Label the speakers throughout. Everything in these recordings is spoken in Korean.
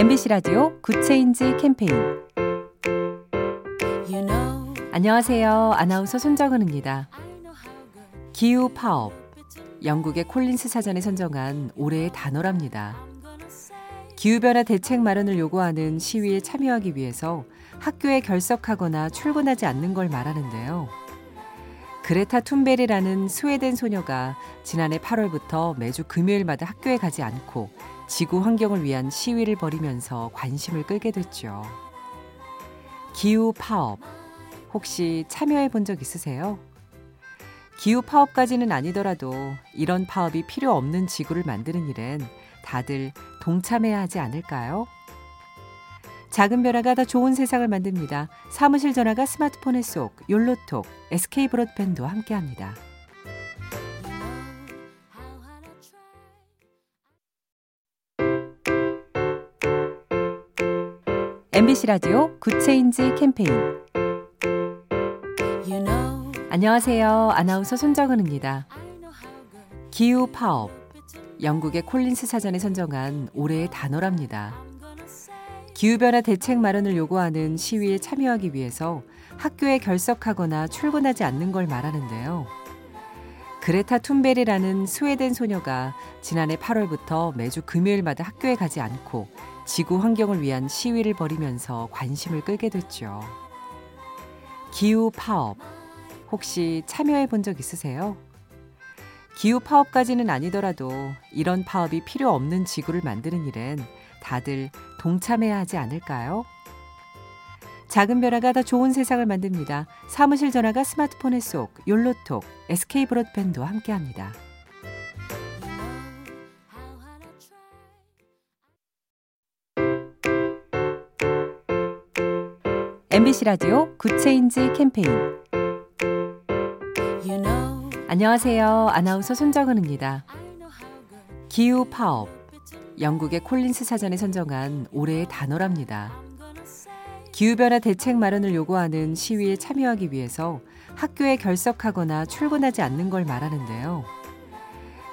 Speaker 1: MBC 라디오 Good Change 캠페인 안녕하세요. 아나운서 손정은입니다. 기후 파업 영국의 콜린스 사전에 선정한 올해의 단어랍니다. 기후변화 대책 마련을 요구하는 시위에 참여하기 위해서 학교에 결석하거나 출근하지 않는 걸 말하는데요. 그레타 툰베리라는 스웨덴 소녀가 지난해 8월부터 매주 금요일마다 학교에 가지 않고 지구 환경을 위한 시위를 벌이면서 관심을 끌게 됐죠. 기후 파업. 혹시 참여해 본 적 있으세요? 기후 파업까지는 아니더라도 이런 파업이 필요 없는 지구를 만드는 일엔 다들 동참해야 하지 않을까요? 작은 변화가 더 좋은 세상을 만듭니다. 사무실 전화가 스마트폰에 쏙 욜로톡 SK 브로드밴드와 함께합니다. MBC 라디오 Good Change 캠페인 안녕하세요. 아나운서 손정은입니다. 기후 파업 영국의 콜린스 사전에 선정한 올해의 단어랍니다. 기후변화 대책 마련을 요구하는 시위에 참여하기 위해서 학교에 결석하거나 출근하지 않는 걸 말하는데요. 그레타 툰베리라는 스웨덴 소녀가 지난해 8월부터 매주 금요일마다 학교에 가지 않고 지구 환경을 위한 시위를 벌이면서 관심을 끌게 됐죠. 기후 파업. 혹시 참여해 본 적 있으세요? 기후 파업까지는 아니더라도 이런 파업이 필요 없는 지구를 만드는 일엔 다들 동참해야 하지 않을까요? 작은 변화가 더 좋은 세상을 만듭니다. 사무실 전화가 스마트폰에 쏙 욜로톡 SK 브로드밴드와 함께합니다. MBC 라디오 Good Change 캠페인 안녕하세요. 아나운서 손정은입니다. 기후 파업 영국의 콜린스 사전에 선정한 올해의 단어랍니다. 기후변화 대책 마련을 요구하는 시위에 참여하기 위해서 학교에 결석하거나 출근하지 않는 걸 말하는데요.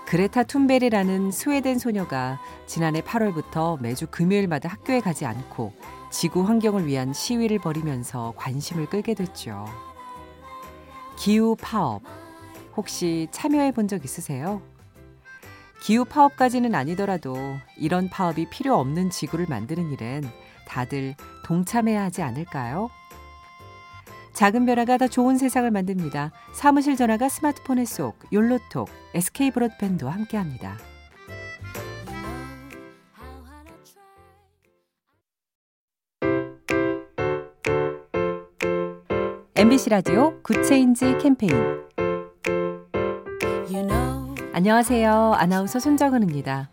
Speaker 1: 그레타 툰베리라는 스웨덴 소녀가 지난해 8월부터 매주 금요일마다 학교에 가지 않고 지구 환경을 위한 시위를 벌이면서 관심을 끌게 됐죠. 기후 파업. 혹시 참여해 본 적 있으세요? 기후 파업까지는 아니더라도 이런 파업이 필요 없는 지구를 만드는 일엔 다들 동참해야 하지 않을까요? 작은 변화가 더 좋은 세상을 만듭니다. 사무실 전화가 스마트폰에 쏙 욜로톡 SK 브로드밴드와 함께합니다. MBC 라디오 Good Change 캠페인 안녕하세요. 아나운서 손정은입니다.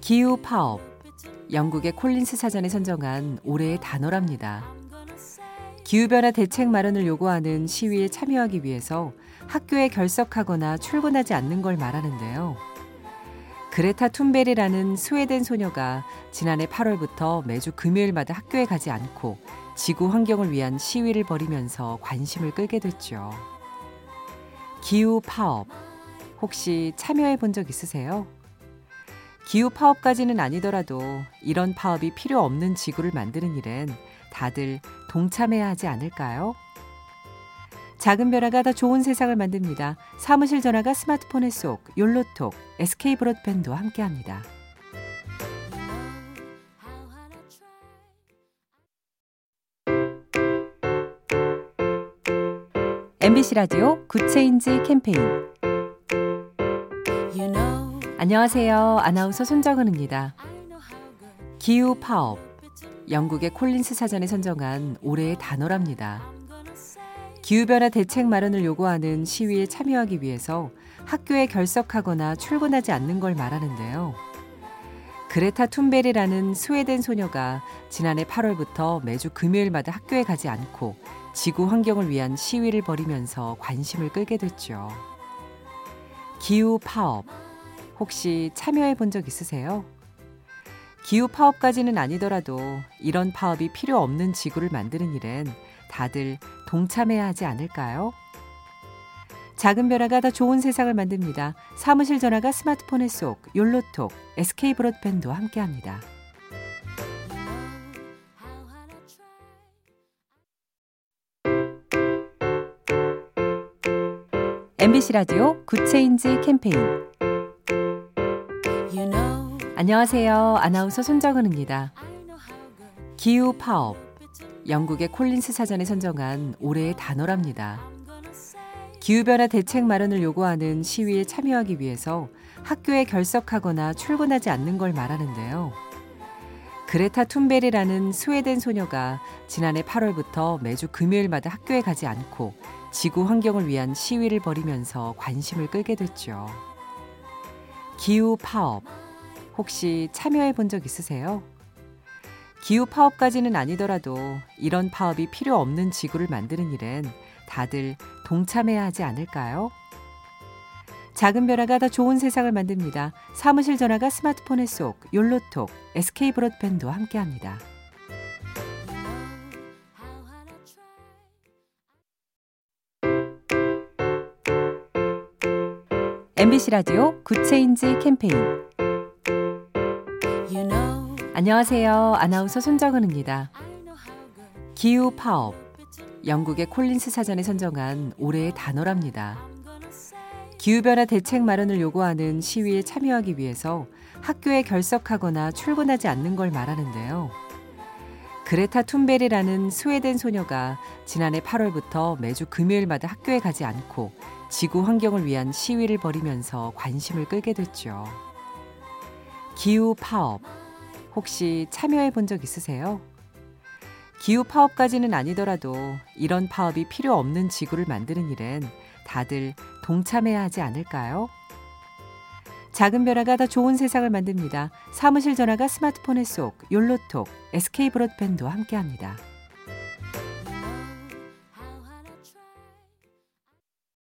Speaker 1: 기후 파업. 영국의 콜린스 사전에 선정한 올해의 단어랍니다. 기후변화 대책 마련을 요구하는 시위에 참여하기 위해서 학교에 결석하거나 출근하지 않는 걸 말하는데요. 그레타 툰베리라는 스웨덴 소녀가 지난해 8월부터 매주 금요일마다 학교에 가지 않고 지구 환경을 위한 시위를 벌이면서 관심을 끌게 됐죠. 기후 파업. 혹시 참여해 본 적 있으세요? 기후 파업까지는 아니더라도 이런 파업이 필요 없는 지구를 만드는 일엔 다들 동참해야 하지 않을까요? 작은 변화가 더 좋은 세상을 만듭니다. 사무실 전화가 스마트폰에 쏙 욜로톡 SK 브로드밴드와 함께합니다. MBC 라디오 Good Change 캠페인 안녕하세요. 아나운서 손정은입니다. 기후 파업. 영국의 콜린스 사전에 선정한 올해의 단어랍니다. 기후변화 대책 마련을 요구하는 시위에 참여하기 위해서 학교에 결석하거나 출근하지 않는 걸 말하는데요. 그레타 툰베리라는 스웨덴 소녀가 지난해 8월부터 매주 금요일마다 학교에 가지 않고 지구 환경을 위한 시위를 벌이면서 관심을 끌게 됐죠. 기후 파업. 혹시 참여해 본 적 있으세요? 기후 파업까지는 아니더라도 이런 파업이 필요 없는 지구를 만드는 일엔 다들 동참해야 하지 않을까요? 작은 변화가 더 좋은 세상을 만듭니다. 사무실 전화가 스마트폰에 쏙 욜로톡 SK 브로드밴드와 함께합니다. MBC 라디오 Good Change 캠페인 안녕하세요. 아나운서 손정은입니다. 기후 파업 영국의 콜린스 사전에 선정한 올해의 단어랍니다. 기후변화 대책 마련을 요구하는 시위에 참여하기 위해서 학교에 결석하거나 출근하지 않는 걸 말하는데요. 그레타 툰베리라는 스웨덴 소녀가 지난해 8월부터 매주 금요일마다 학교에 가지 않고 지구 환경을 위한 시위를 벌이면서 관심을 끌게 됐죠. 기후 파업. 혹시 참여해 본 적 있으세요? 기후 파업까지는 아니더라도 이런 파업이 필요 없는 지구를 만드는 일엔 다들 동참해야 하지 않을까요? 작은 변화가 더 좋은 세상을 만듭니다. 사무실 전화가 스마트폰에 쏙 욜로톡 SK 브로드밴드와 함께합니다. MBC 라디오 Good Change 캠페인 안녕하세요. 아나운서 손정은입니다. 기후 파업 영국의 콜린스 사전에 선정한 올해의 단어랍니다. 기후변화 대책 마련을 요구하는 시위에 참여하기 위해서 학교에 결석하거나 출근하지 않는 걸 말하는데요. 그레타 툰베리라는 스웨덴 소녀가 지난해 8월부터 매주 금요일마다 학교에 가지 않고 지구 환경을 위한 시위를 벌이면서 관심을 끌게 됐죠. 기후 파업. 혹시 참여해 본 적 있으세요? 기후 파업까지는 아니더라도 이런 파업이 필요 없는 지구를 만드는 일엔 다들 동참해야 하지 않을까요? 작은 변화가 더 좋은 세상을 만듭니다. 사무실 전화가 스마트폰에 쏙 욜로톡 SK 브로드밴드와 함께합니다.